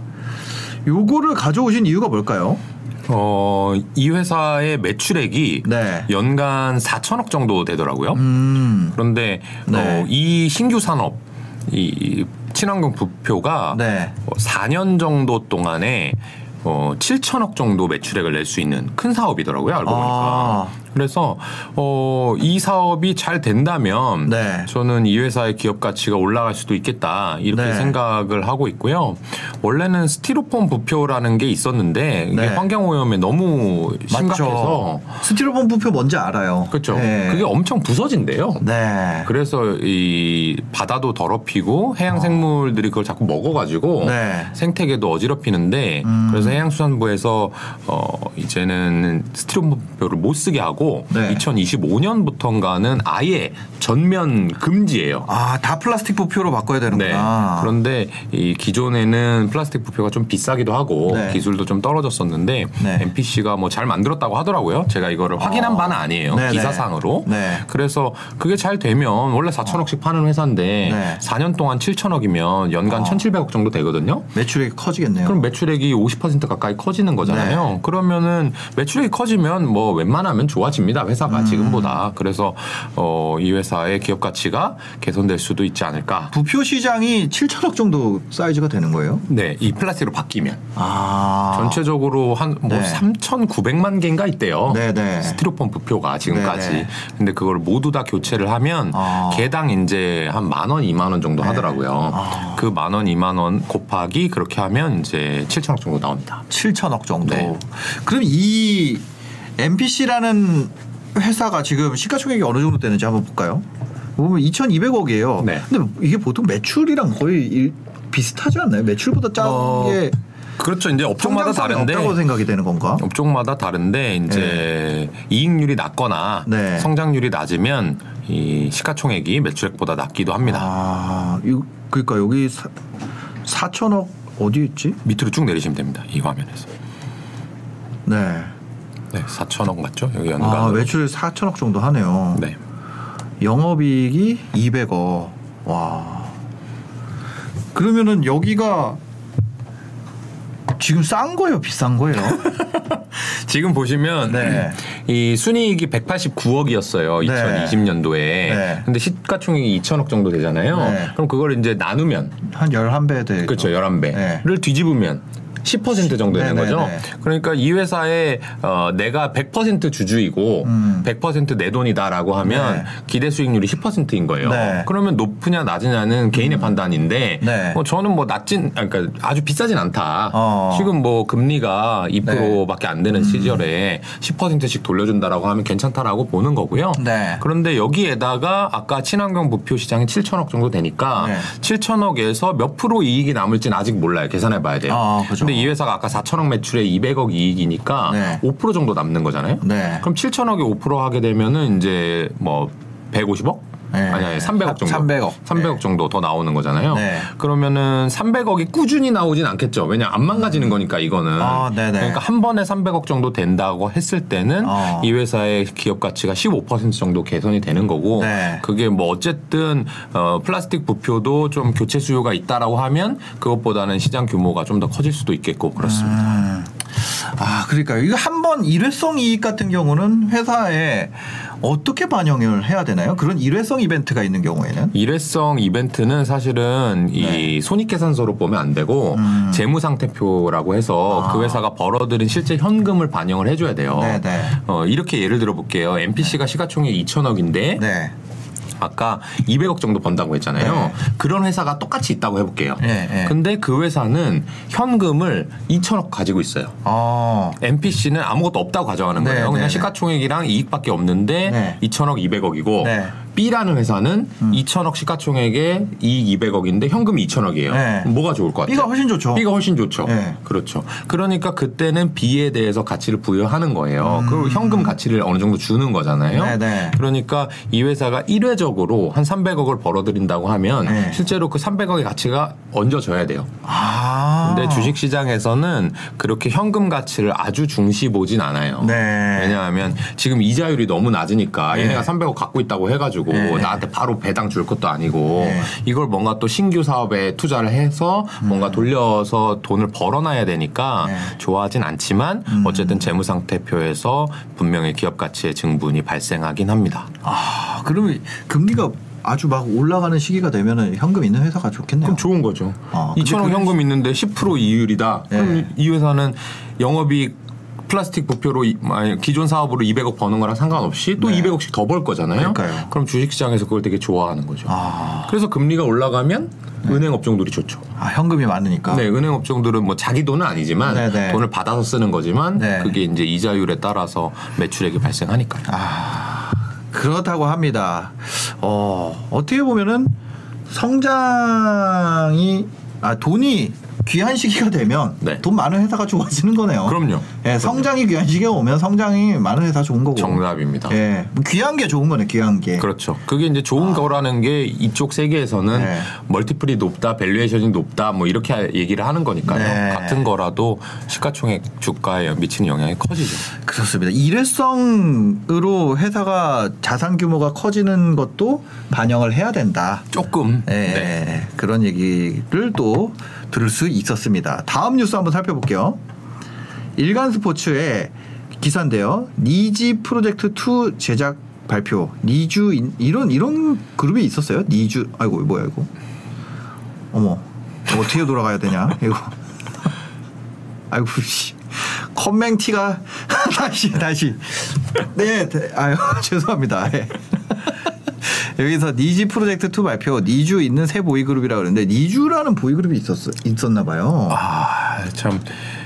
요거를 가져오신 이유가 뭘까요? 어, 이 회사의 매출액이 네. 연간 4천억 정도 되더라고요. 음, 그런데 네. 어, 이 신규 산업 이 친환경 부표가 네. 어, 4년 정도 동안에 어, 7천억 정도 매출액을 낼 수 있는 큰 사업이더라고요. 알고 보니까. 아. 그래서 어, 이 사업이 잘 된다면 네. 저는 이 회사의 기업 가치가 올라갈 수도 있겠다 이렇게 네. 생각을 하고 있고요. 원래는 스티로폼 부표라는 게 있었는데 이게 네. 환경 오염에 너무 심각해서 스티로폼 부표 뭔지 알아요. 그렇죠. 네. 그게 엄청 부서진대요. 네. 그래서 이 바다도 더럽히고 해양 생물들이 그걸 자꾸 먹어가지고 네. 생태계도 어지럽히는데 그래서 해양수산부에서 어 이제는 스티로폼표를 못 쓰게 하고 네. 2025년부터인가는 아예 전면 금지예요. 아, 다 플라스틱 부표로 바꿔야 네. 되는구나. 그런데 이 기존에는 플라스틱 부표가 좀 비싸기도 하고 네. 기술도 좀 떨어졌었는데 네. MPC가 뭐 잘 만들었다고 하더라고요. 제가 이거를 확인한 바는 아니에요. 네네. 기사상으로. 네. 그래서 그게 잘 되면 원래 4천억씩 파는 회사인데 네. 4년 동안 7천억이면 연간 어. 1,700억 정도 되거든요. 매출액이 커지겠네요. 그럼 매출액이 50% 가까이 커지는 거잖아요. 네. 그러면은 매출액이 커지면 뭐 웬만하면 좋아지 좋아집니다. 회사가 지금보다. 그래서 어, 이 회사의 기업 가치가 개선될 수도 있지 않을까. 부표 시장이 7천억 정도 사이즈가 되는 거예요? 네, 이 플라스틱으로 바뀌면 아. 전체적으로 한뭐 네. 3,900만 개인가 있대요. 네네. 스티로폼 부표가 지금까지. 네네. 근데 그걸 모두 다 교체를 하면 아. 개당 이제 한 만 원, 이만 원 정도 하더라고요. 아. 그만 원, 이만 원 곱하기 그렇게 하면 이제 7천억 정도 나옵니다. 7천억 정도. 네. 그럼 이 MPC라는 회사가 지금 시가총액이 어느 정도 되는지 한번 볼까요? 보면 2,200억이에요. 네. 근데 이게 보통 매출이랑 거의 일- 비슷하지 않나요? 매출보다 작은 어, 게 그렇죠. 이제 업종마다 다른데 없다고 생각이 되는 건가? 업종마다 다른데 이제 이익률이 낮거나 네. 성장률이 낮으면 이 시가총액이 매출액보다 낮기도 합니다. 아, 이거 그러니까 여기 사, 4천억 어디 있지? 밑으로 쭉 내리시면 됩니다. 이 화면에서. 네. 네, 4천억 맞죠? 여기 연간. 아, 매출 4천억 정도 하네요. 네. 영업이익이 200억. 와. 그러면은 여기가 지금 싼 거예요, 비싼 거예요? 지금 보시면 네. 이 순이익이 189억이었어요. 네. 2020년도에. 네. 근데 시가총액이 2천억 정도 되잖아요. 네. 그럼 그걸 이제 나누면 한 11배 돼. 그렇죠. 11배를 네. 뒤집으면 10% 정도 되는 네네네. 거죠. 그러니까 이 회사에 어, 내가 100% 주주이고 음. 100%내 돈이다라고 하면 네. 기대 수익률이 10%인 거예요. 네. 그러면 높으냐 낮으냐는 개인의 판단인데 네. 뭐 저는 뭐 낮진 아니, 그러니까 아주 비싸진 않다. 어. 지금 뭐 금리가 2%밖에 안 음. 되는 시절에 10%씩 돌려준다라고 하면 괜찮다라고 보는 거고요. 네. 그런데 여기에다가 아까 친환경 부표 시장이 7천억 정도 되니까 네. 7천억에서 몇 프로 이익이 남을지는 아직 몰라요. 계산해 봐야 돼요. 아, 그죠. 근데 이 회사가 아까 4천억 매출에 200억 이익이니까 네. 5% 정도 남는 거잖아요. 네. 그럼 7천억에 5% 하게 되면은 이제 뭐 150억? 네. 아니 아니 300억 정도. 300억. 300억 네. 정도 더 나오는 거잖아요. 네. 그러면은 300억이 꾸준히 나오진 않겠죠. 왜냐 안 망가지는 거니까 이거는. 아, 네네. 그러니까 한 번에 300억 정도 된다고 했을 때는 어. 이 회사의 기업 가치가 15% 정도 개선이 되는 거고 네. 그게 뭐 어쨌든 어, 플라스틱 부표도 좀 교체 수요가 있다라고 하면 그것보다는 시장 규모가 좀 더 커질 수도 있겠고 그렇습니다. 음. 아, 그러니까 이거 한 번 일회성 이익 같은 경우는 회사에 어떻게 반영을 해야 되나요? 그런 일회성 이벤트가 있는 경우에는 일회성 이벤트는 사실은 이 손익계산서로 보면 안 되고 네. 음. 재무상태표라고 해서 아. 그 회사가 벌어들인 실제 현금을 반영을 해줘야 돼요. 네네. 어, 이렇게 예를 들어 볼게요. MPC가 시가총액 2천억인데 네. 아까 200억 정도 번다고 했잖아요. 네. 그런 회사가 똑같이 있다고 해볼게요. 네, 네. 근데 그 회사는 현금을 2천억 가지고 있어요. 어. MPC는 아무것도 없다고 가져가는 네, 거예요. 네, 그냥 네. 시가총액이랑 이익밖에 없는데 네. 2천억 200억이고 네. B라는 회사는 음. 2천억 시가총액에 이익 200억인데 현금이 2천억이에요. 네. 뭐가 좋을 것 같아요? B가 훨씬 좋죠. B가 훨씬 좋죠. 네. 그렇죠. 그러니까 그때는 B에 대해서 가치를 부여하는 거예요. 음. 그리고 현금 가치를 어느 정도 주는 거잖아요. 네, 네. 그러니까 이 회사가 일회적으로 한 300억을 벌어들인다고 하면 네. 실제로 그 300억의 가치가 얹어져야 돼요. 아. 근데 주식 시장에서는 그렇게 현금 가치를 아주 중시 보진 않아요. 네. 왜냐하면 지금 이자율이 너무 낮으니까 네. 얘네가 300억 갖고 있다고 해가지고 네. 나한테 바로 배당 줄 것도 아니고 네. 이걸 뭔가 또 신규 사업에 투자를 해서 뭔가 돌려서 돈을 벌어놔야 되니까 네. 좋아하진 않지만 어쨌든 재무상태표에서 분명히 기업 가치의 증분이 발생하긴 합니다. 아, 그러면 금리가 아주 막 올라가는 시기가 되면은 현금 있는 회사가 좋겠네요. 그럼 좋은 거죠. 아, 근데 2천억 그게- 현금 있는데 10% 이율이다. 그럼 네. 이 회사는 영업이 플라스틱 부표로 이- 아니, 기존 사업으로 200억 버는 거랑 상관없이 또 네. 200억씩 더 벌 거잖아요. 그러니까요. 럼 주식시장에서 그걸 되게 좋아하는 거죠. 아, 그래서 금리가 올라가면 은행 업종들이 좋죠. 아, 현금이 많으니까. 네, 은행 업종들은 뭐 자기 돈은 아니지만 네, 네. 돈을 받아서 쓰는 거지만 네. 그게 이제 이자율에 따라서 매출액이 발생하니까요. 아, 그렇다고 합니다. 어, 어떻게 보면은 성장이 아 돈이 귀한 시기가 되면 네. 돈 많은 회사가 좋아지는 거네요. 그럼요. 예, 성장이 귀한 시기가 오면 성장이 많은 회사 좋은 거고. 정답입니다. 예, 뭐 귀한 게 좋은 거네, 귀한 게. 그렇죠. 그게 이제 좋은 거라는 게 이쪽 세계에서는 아. 네. multiple이 높다, valuation이 높다, 뭐 이렇게 얘기를 하는 거니까요. 네. 같은 거라도 시가총액 주가에 미치는 영향이 커지죠. 그렇습니다. 일회성으로 회사가 자산 규모가 커지는 것도 반영을 해야 된다. 조금. 예, 네. 그런 얘기를 또 들을 수 있었습니다. 다음 뉴스 한번 살펴볼게요. 일간 스포츠에 기사인데요. 니지 프로젝트 2 제작 발표. 니주 인- 이런 이런 그룹이 있었어요? 니주 아이고 뭐야 이거. 어머. 어떻게 돌아가야 되냐? 이거. 아이고 씨. 커맹티가 다시 다시. 네. 네. 아유 죄송합니다. 예. 여기서 니지 프로젝트 2 발표. 니주 있는 새 보이그룹이라 그러는데 니주라는 보이그룹이 있었어 있었나 봐요. 아, 참.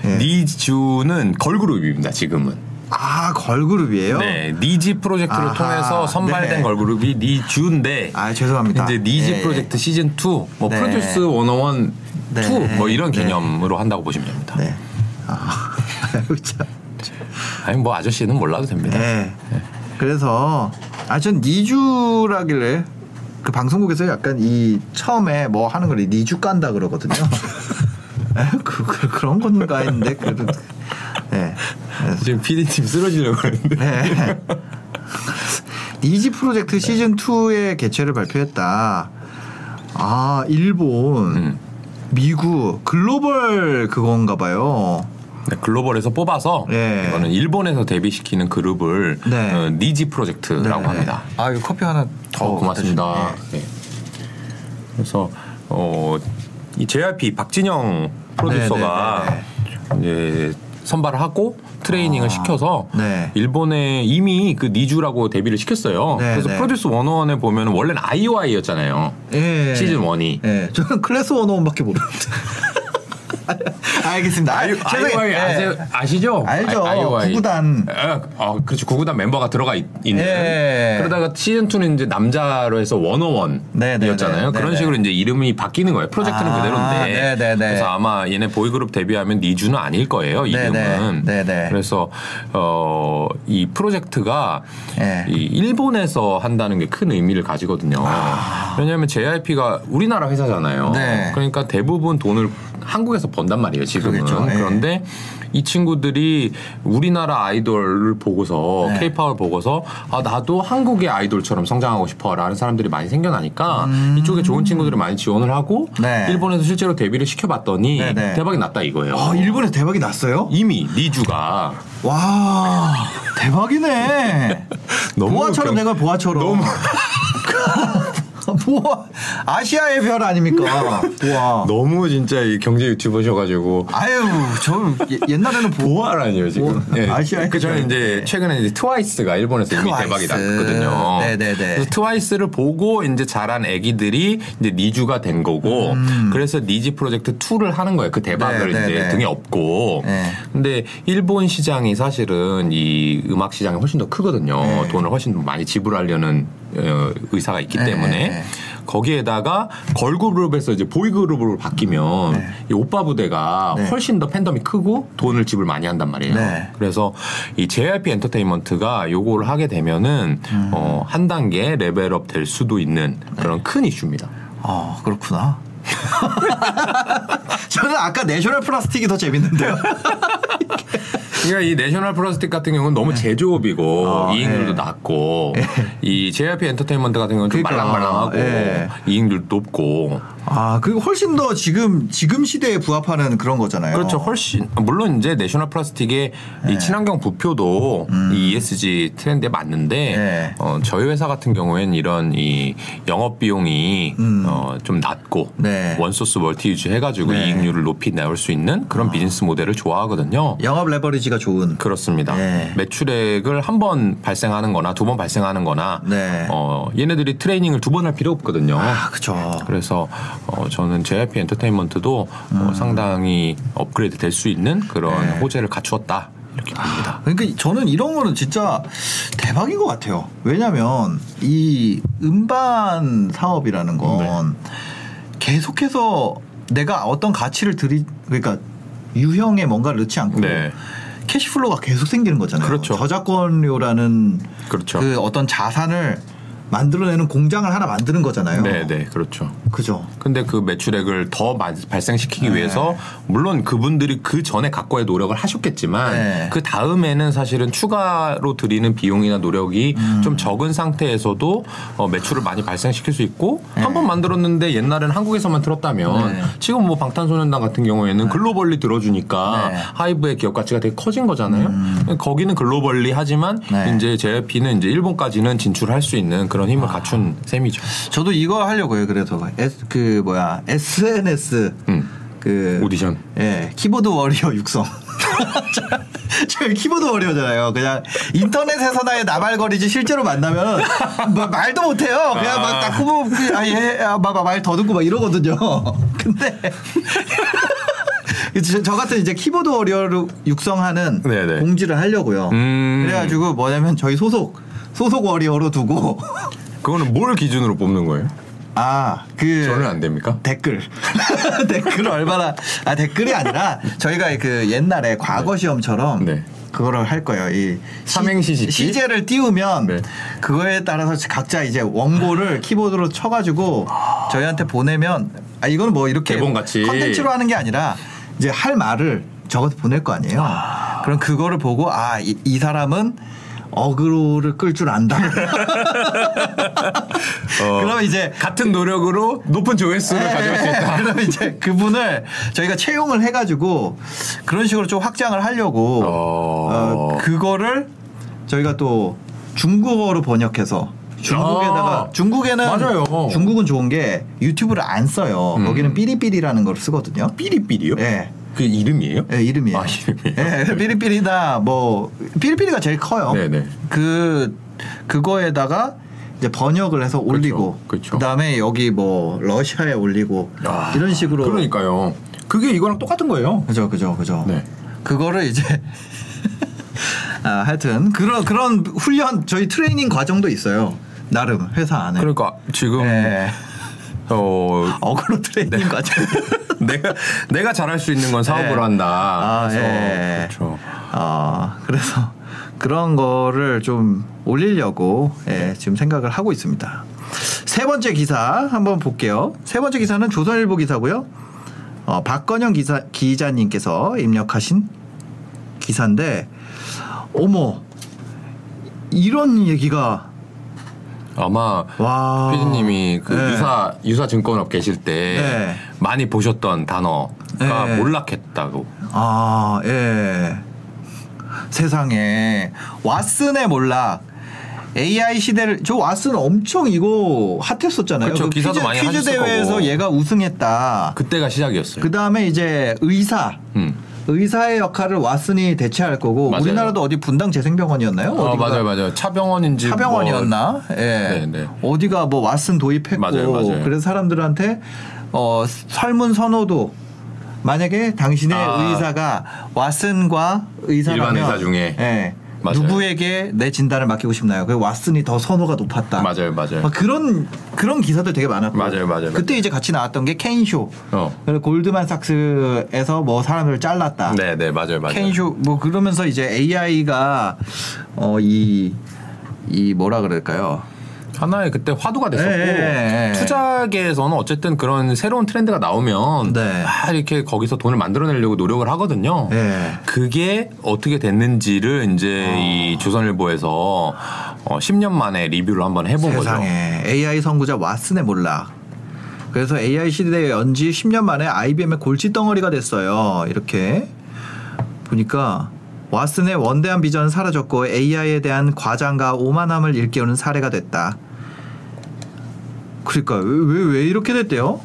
예. 니주는 걸그룹입니다, 지금은. 아 걸그룹이에요? 네, 니지 프로젝트를 아하, 통해서 선발된 네. 걸그룹이 니주인데 아 죄송합니다. 이제 니지 예, 예. 프로젝트 시즌 2, 뭐 네. 프로듀스 101, 네. 2, 뭐 이런 네. 개념으로 한다고 보시면 됩니다. 네. 아, 아유, 참. 아니 뭐 아저씨는 몰라도 됩니다. 네. 그래서 아전 니주라길래 그 방송국에서 약간 이 처음에 뭐 하는 걸 니주 깐다 그러거든요. 에, 그, 그 그런 건가 했는데 그래도 네. 지금 PD팀 쓰러지려고 그러는데. 네. 니지 프로젝트 시즌 2의 개최를 발표했다. 아 일본, 음. 미국 글로벌 그건가 봐요. 네, 글로벌에서 뽑아서 예. 이거는 일본에서 데뷔시키는 그룹을 네. 어, 니지 프로젝트라고 네. 합니다. 아 이거 커피 하나 더 어, 고맙습니다. 네. 네. 그래서 어, 이 JYP 박진영 프로듀서가 네, 이제 선발을 하고 트레이닝을 아, 시켜서 네. 일본에 이미 그 니주라고 데뷔를 시켰어요. 네, 그래서 네. 프로듀스 101에 보면 원래는 아이오아이였잖아요. 예. 시즌 1이. 예. 저는 클래스 원어원밖에 모르는데. 알겠습니다. 아이, 죄송해요. 아이오아이 예. 아세요? 아시죠? 알죠. 아이- 아이오아이. 구구단. 아, 어, 그렇죠. 구구단 멤버가 들어가 있, 는 예. 그러다가 시즌 2는 이제 남자로 해서 네, 네, 원어원이었잖아요. 네, 그런 네. 식으로 이제 이름이 바뀌는 거예요. 프로젝트는 아, 그대로인데. 네, 네, 네. 그래서 아마 얘네 보이그룹 데뷔하면 니주는 아닐 거예요. 네, 이름은. 네, 네, 네. 그래서 어, 이 프로젝트가 예. 이 일본에서 한다는 게 큰 의미를 가지거든요. 왜냐하면 JYP가 우리나라 회사잖아요. 아. 네. 그러니까 대부분 돈을 한국에서 번단 말이에요. 지금은. 예. 그런데 이 친구들이 우리나라 아이돌을 보고서 네. 케이팝을 보고서 아 나도 한국의 아이돌처럼 성장하고 싶어라는 사람들이 많이 생겨나니까 이쪽에 좋은 친구들이 많이 지원을 하고 음. 네. 일본에서 실제로 데뷔를 시켜봤더니 네, 네. 대박이 났다 이거예요. 아, 일본에 대박이 났어요? 이미 니주가 와, 대박이네. 너무 보아처럼 경- 내가 보아처럼. 너무 보아 아시아의 별 아닙니까? 보아. 너무 진짜 이 경제 유튜버셔가지고 아유, 저 예- 옛날에는 보 보아라니요 지금. 보- 아시아의 그 저는 별. 이제 네. 최근에 이제 트와이스가 일본에서 이미 트와이스. 대박이 났거든요. 네네네. 그래서 트와이스를 보고 이제 자란 애기들이 이제 니주가 된 거고, 그래서 니지 프로젝트 2를 하는 거예요. 그 대박을 음. 네, 네, 이제 네. 등에 업고. 네. 근데 일본 시장이 사실은 이 음악 시장이 훨씬 더 크거든요. 네. 돈을 훨씬 많이 지불하려는 어, 의사가 있기 네, 때문에. 네. 거기에다가 걸그룹에서 이제 보이그룹으로 바뀌면 네. 이 오빠 부대가 네. 훨씬 더 팬덤이 크고 돈을 지불 많이 한단 말이에요. 네. 그래서 이 JYP 엔터테인먼트가 요거를 하게 되면은 음. 어, 한 단계 레벨업 될 수도 있는 그런 큰 이슈입니다. 아, 그렇구나. 저는 아까 내셔널 플라스틱이 더 재밌는데요. 그러니까 이 내셔널 플라스틱 같은 경우는 너무 제조업이고 아, 이익률도 예. 낮고 이 JYP 엔터테인먼트 같은 경우는 좀 그러니까, 말랑말랑하고 예. 이익률도 높고 아, 그리고 훨씬 더 지금 지금 시대에 부합하는 그런 거잖아요. 그렇죠. 훨씬 물론 이제 내셔널 플라스틱의 이 친환경 부표도 이 ESG 트렌드에 맞는데 네. 어, 저희 회사 같은 경우에는 이런 이 영업 비용이 어, 좀 낮고 네. one source multi use 해가지고 네. 이익률을 높이 내올 수 있는 그런 비즈니스 모델을 좋아하거든요. 영업 leverage가 좋은. 그렇습니다. 네. 매출액을 한 번 발생하는 거나 두 번 발생하는 거나 네. 어, 얘네들이 트레이닝을 두 번 할 필요 없거든요. 아, 그죠. 그래서 어, 저는 JYP 엔터테인먼트도 어, 상당히 업그레이드 될 수 있는 그런 음. 네. 호재를 갖추었다 이렇게 봅니다. 그러니까 저는 이런 거는 진짜 대박인 것 같아요. 왜냐하면 이 음반 사업이라는 건 네. 계속해서 내가 어떤 가치를 들이 그러니까 유형에 뭔가를 넣지 않고 네. cash flow가 계속 생기는 거잖아요. 그렇죠. 저작권료라는 그렇죠. 그 어떤 자산을 만들어내는 공장을 하나 만드는 거잖아요. 네, 네, 그렇죠. 그죠. 근데 그 매출액을 더 마- 발생시키기 위해서 물론 그분들이 그 전에 각고의 노력을 하셨겠지만 네. 그 다음에는 사실은 추가로 들이는 비용이나 노력이 음. 좀 적은 상태에서도 어, 매출을 많이 발생시킬 수 있고 한번 만들었는데 옛날에는 한국에서만 들었다면 네. 지금 뭐 방탄소년단 같은 경우에는 globally 들어주니까 네. 음. 하이브의 기업 가치가 되게 커진 거잖아요. 거기는 globally 하지만 네. 이제 JYP는 이제 일본까지는 진출할 수 있는 그런 아. 힘을 갖춘 셈이죠. 저도 이거 하려고요. 그래서 S, 그 뭐야 SNS 음. 그 오디션. 예 keyboard warrior 육성. 저- 저 keyboard warrior잖아요. 그냥 인터넷에서나의 나발거리지 실제로 만나면 뭐 말도 못해요. 그냥 막 닦고 아예말 더듬고 막 이러거든요. 근데 저, 저 같은 이제 키보드 워리어를 육성하는 네네. 공지를 하려고요. 음. 그래가지고 뭐냐면 저희 소속 소속 워리어로 두고 그거는 뭘 기준으로 뽑는 거예요? 아, 그 저는 안 됩니까? 댓글 댓글 얼마나 아 댓글이 아니라 저희가 그 옛날에 과거 시험처럼 네. 그거를 할 거예요. 이 시- 삼행시 짓기? 시제를 띄우면 네. 그거에 따라서 각자 이제 원고를 키보드로 쳐 가지고 저희한테 보내면 아 이거는 뭐 이렇게 대본같이. 컨텐츠로 하는 게 아니라 이제 할 말을 적어서 보낼 거 아니에요. 그럼 그거를 보고 아 이 사람은 어그로를 끌 줄 안다. 어, 그럼 이제 같은 노력으로 높은 조회수를 가져갈 수 있다. 그러면 이제 그분을 저희가 채용을 해가지고 그런 식으로 좀 확장을 하려고 어. 어, 그거를 저희가 또 중국어로 번역해서 중국에다가 아. 중국에는 맞아요. 중국은 좋은 게 유튜브를 안 써요. 음. 거기는 삐리삐리라는 걸 쓰거든요. 삐리삐리요? 예. 그 이름이에요? 예, 이름이에요. 아, 이름이에요? 예, 삐리삐리다 뭐 삐리삐리가 제일 커요. 네네. 그 그거에다가 이제 번역을 해서 올리고 그쵸. 다음에 여기 뭐 러시아에 올리고 아, 이런 식으로 그러니까요. 그게 이거랑 똑같은 거예요. 그죠 그죠 그죠. 네. 그거를 이제 아, 하여튼 그런 그런 훈련 저희 트레이닝 과정도 있어요. 나름 회사 안에. 그러니까 지금 예. 어 어그로 트레이닝 과정. 내가 내가 잘할 수 있는 건 사업으로 네. 한다. 아, 그래서 예. 그렇죠. 아, 그래서 그런 거를 좀 올리려고 예, 지금 생각을 하고 있습니다. 세 번째 기사 한번 볼게요. 세 번째 기사는 조선일보 기사고요. 어, 박건영 기사, 기자님께서 입력하신 기사인데, 어머, 이런 얘기가 아마 와. 피디님이 그 네. 유사 유사 증권업 계실 때 네. 많이 보셨던 단어가 네. 몰락했다고. 아, 예. 세상에 왓슨의 몰락. AI 시대를 저 왓슨 엄청 이거 핫했었잖아요. 그쵸, 그 기사도 퀴즈, 많이 퀴즈 대회에서 거고. 얘가 우승했다. 그때가 시작이었어요. 그 다음에 이제 의사. 음. 의사의 역할을 왓슨이 대체할 거고 맞아요. 우리나라도 어디 분당 재생병원이었나요? 어, 어디가 맞아요, 맞아요. 차병원인지 차병원이었나? 예. 네, 네. 어디가 뭐 왓슨 도입했고 맞아요, 맞아요. 그래서 사람들한테 어 설문 선호도 만약에 당신의 아. 의사가 왓슨과 의사라면 일반 의사 중에. 예. 맞아요. 누구에게 내 진단을 맡기고 싶나요? 그 왓슨이 더 선호가 높았다. 맞아요, 맞아요. 막 그런 그런 기사들 되게 많았고. 맞아요, 맞아요, 그때 이제 같이 나왔던 게 켄쇼. 어. 골드만삭스에서 뭐 사람을 잘랐다. 네, 네, 맞아요, 맞아요. 켄쇼 뭐 그러면서 이제 AI가 어이이 뭐라 그럴까요? 하나의 그때 화두가 됐었고 예. 투자계에서는 어쨌든 그런 새로운 트렌드가 나오면 네. 아, 이렇게 거기서 돈을 만들어내려고 노력을 하거든요. 예. 그게 어떻게 됐는지를 이제 아. 이 조선일보에서 어, 10년 만에 리뷰를 한번 해본 거죠. 세상에 AI 선구자 왓슨의 몰락. 그래서 AI 시대에 연지 10년 만에 IBM의 골치 덩어리가 됐어요. 이렇게 보니까 왓슨의 원대한 비전은 사라졌고 AI에 대한 과장과 오만함을 일깨우는 사례가 됐다. 그러니까 왜 왜 이렇게 됐대요?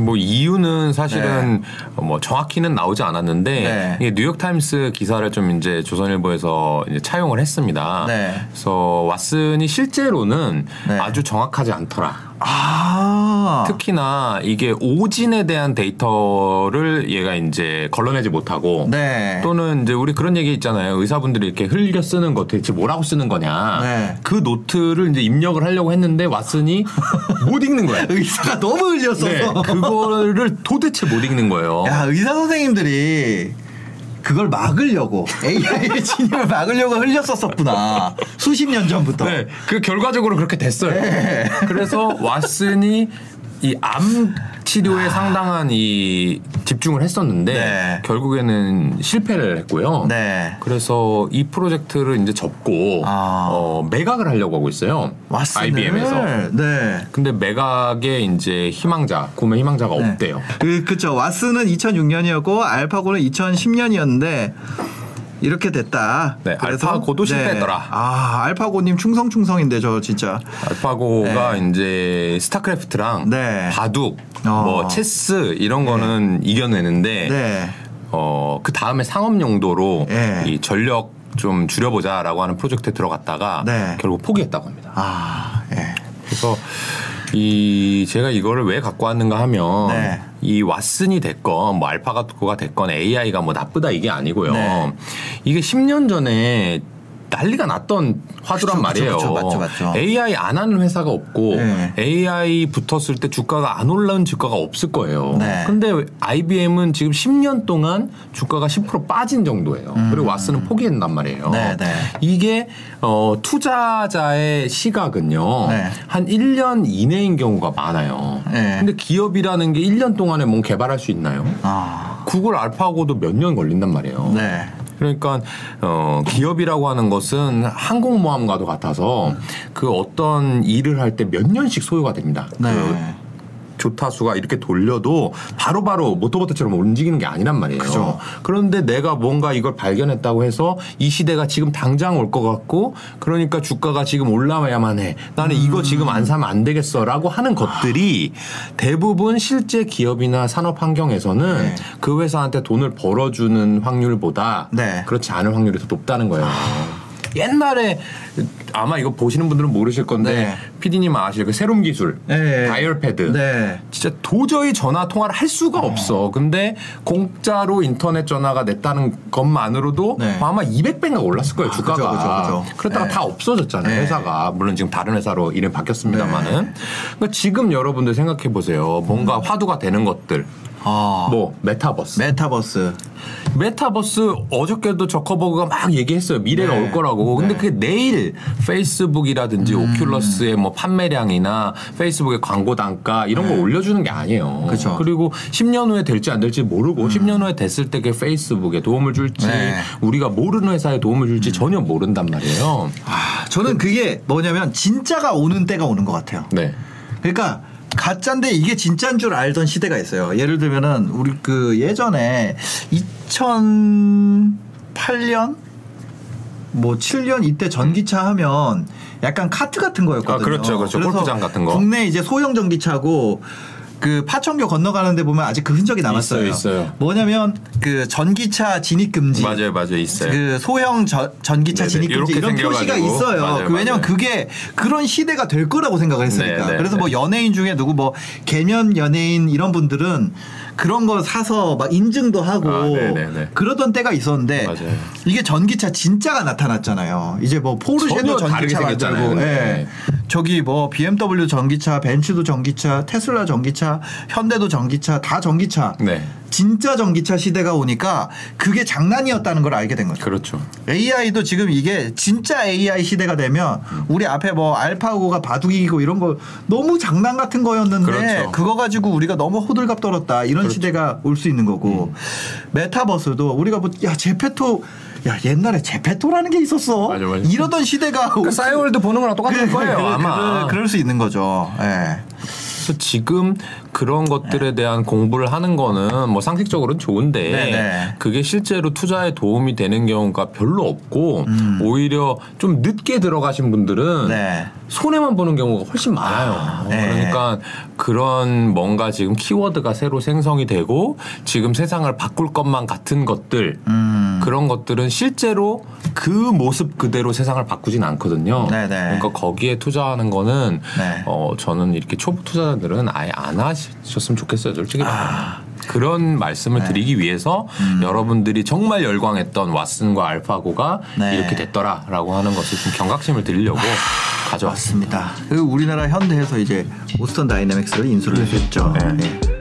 뭐 이유는 사실은 뭐 정확히는 나오지 않았는데 네. 이게 뉴욕 타임스 기사를 좀 이제 조선일보에서 이제 차용을 했습니다. 네. 그래서 왓슨이 실제로는 네. 아주 정확하지 않더라. 아, 특히나 이게 오진에 대한 데이터를 얘가 이제 걸러내지 못하고 네. 또는 이제 우리 그런 얘기 있잖아요. 의사분들이 이렇게 흘려 쓰는 거 대체 뭐라고 쓰는 거냐. 네. 그 노트를 이제 입력을 하려고 했는데 왓슨이 못 읽는 거야. 의사가 너무 흘렸어서. 네, 그거를 도대체 못 읽는 거예요. 야 의사 선생님들이 그걸 막으려고 AI의 진입을 막으려고 흘렸었었구나 수십 년 전부터. 네, 그 결과적으로 그렇게 됐어요. 네. 그래서 왓슨이 이암 치료에 상당한 이 집중을 했었는데 네. 결국에는 실패를 했고요. 네. 그래서 이 프로젝트를 이제 접고 아. 어, 매각을 하려고 하고 있어요. 왓슨을 IBM에서. 네. 근데 매각에 이제 희망자, 구매 희망자가 네. 없대요. 그 그쵸. 왓슨은 2006년이었고 알파고는 2010년이었는데 이렇게 됐다. 네, 알파고도 실패했더라. 아, 알파고님 충성 충성인데 저 진짜. 알파고가 이제 스타크래프트랑 네. 바둑, 어. 뭐 체스 이런 거는 이겨내는데 네. 어, 그 다음에 상업 용도로 네. 이 전력 좀 줄여보자라고 하는 프로젝트에 들어갔다가 네. 결국 포기했다고 합니다. 아, 예. 그래서 이 제가 이거를 왜 갖고 왔는가 하면 네. 이 왓슨이 됐건 뭐 알파고가 됐건 AI가 뭐 나쁘다 이게 아니고요. 네. 이게 10년 전에 난리가 났던 화두란 그쵸, 말이에요. 그쵸, 그쵸, 맞죠, 맞죠. AI 안 하는 회사가 없고 네. AI 붙었을 때 주가가 안 올라온 주가가 없을 거예요. 네. 근데 IBM은 지금 10년 동안 주가가 10% 빠진 정도예요. 그리고 왓슨은 포기했단 말이에요. 음. 네, 네. 이게 어, 투자자의 시각은요. 네. 한 1년 이내인 경우가 많아요. 네. 근데 기업이라는 게 1년 동안에 뭔 개발할 수 있나요? 아. 구글 알파고도 몇 년 걸린단 말이에요. 네. 그러니까 어, 기업이라고 하는 것은 항공모함과도 같아서 그 어떤 일을 할 때 몇 년씩 소요가 됩니다. 네. 그 조타수가 이렇게 돌려도 바로 바로 모터보트처럼 움직이는 게 아니란 말이에요. 그죠. 그런데 내가 뭔가 이걸 발견했다고 해서 이 시대가 지금 당장 올 것 같고 그러니까 주가가 지금 올라와야만 해. 나는 음. 이거 지금 안 사면 안 되겠어라고 하는 것들이 대부분 실제 기업이나 산업 환경에서는 네. 그 회사한테 돈을 벌어주는 확률보다 네. 그렇지 않은 확률이 더 높다는 거예요. 옛날에 아마 이거 보시는 분들은 모르실 건데 네. PD님 아실 그 세롬 기술 네. 다이얼 패드 네. 진짜 도저히 전화 통화를 할 수가 없어. 근데 공짜로 인터넷 전화가 냈다는 것만으로도 네. 아마 200배가 올랐을 거예요, 아, 주가가. 그죠, 그죠, 그죠. 그러다가 네. 다 없어졌잖아요, 네. 회사가. 물론 지금 다른 회사로 이름 바뀌었습니다만은. 그러니까 지금 여러분들 생각해 보세요. 뭔가 화두가 되는 것들. 아. 뭐 metaverse. metaverse. metaverse 어저께도 저커버그가 막 얘기했어요. 미래가 네. 올 거라고. 근데 네. 그게 내일 페이스북이라든지 음. 오큘러스의 뭐 판매량이나 페이스북의 광고 단가 이런 걸 올려주는 게 아니에요. 네. 그쵸. 음. 그리고 10년 후에 될지 안 될지 모르고 10년 후에 됐을 때 그 페이스북에 도움을 줄지 네. 우리가 모르는 회사에 도움을 줄지 전혀 모른단 말이에요. 아, 저는 그게 뭐냐면 진짜가 오는 때가 오는 것 같아요. 네. 그러니까 가짜인데 이게 진짜인 줄 알던 시대가 있어요. 예를 들면은 우리 그 예전에 2008년 뭐 7년 이때 전기차 하면 약간 카트 같은 거였거든요. 아, 그렇죠, 그렇죠. 골프장 같은 거. 국내 이제 소형 전기차고 그 파천교 건너가는데 보면 아직 그 흔적이 남았어요. 있어요, 있어요. 뭐냐면 그 전기차 진입 금지. 맞아요, 맞아요. 있어요. 그 소형 저- 전기차 네네. 진입 금지 이런 표시가. 있어요. 맞아요, 그 왜냐면. 그게 그런 시대가 될 거라고 생각을 했으니까. 네, 네, 그래서 뭐 네. 연예인 중에 누구 뭐 개면 연예인 이런 분들은 그런 거 사서 막 인증도 하고 아, 네, 네, 네. 그러던 때가 있었는데 맞아요. 이게 전기차 진짜가 나타났잖아요. 이제 뭐 포르쉐도 전기차 만들고, 근데. 예. 저기 뭐 BMW 전기차, 벤츠도 전기차, 테슬라 전기차, 현대도 전기차, 다 전기차. 네. 진짜 전기차 시대가 오니까 그게 장난이었다는 걸 알게 된 거죠. 그렇죠. AI도 지금 이게 진짜 AI 시대가 되면 우리 앞에 뭐 알파고가 바둑이고 이런 거 너무 장난 같은 거였는데 그렇죠. 그거 가지고 우리가 너무 호들갑 떨었다 이런 시대가 올 수 있는 거고 메타버스도 우리가 뭐야 제페토 야 옛날에 제페토라는 게 있었어 맞아, 맞아. 이러던 시대가 그러니까 싸이월드 보는 거랑 똑같은 그- 거예요, 그- 아마. 그, 그럴 수 있는 거죠. 예. 그래서 지금 그런 것들에 대한 공부를 하는 거는 뭐 상식적으로는 좋은데 네네. 그게 실제로 투자에 도움이 되는 경우가 별로 없고 오히려 좀 늦게 들어가신 분들은 네. 손해만 보는 경우가 훨씬 많아요. 아, 네. 그러니까 그런 뭔가 지금 키워드가 새로 생성이 되고 지금 세상을 바꿀 것만 같은 것들 음. 그런 것들은 실제로 그 모습 그대로 세상을 바꾸진 않거든요. 네네. 그러니까 거기에 투자하는 거는 네. 어 저는 이렇게 초보 투자 자들은 아예 안 하셨으면 좋겠어요, 솔직히. 아. 그런 말씀을 드리기 위해서 여러분들이 정말 열광했던 왓슨과 알파고가 네. 이렇게 됐더라라고 하는 것을 좀 경각심을 드리려고 가져왔습니다. 맞습니다. 그리고 우리나라 현대에서 이제 오스턴 다이내믹스를 인수를 했죠. 네. 예.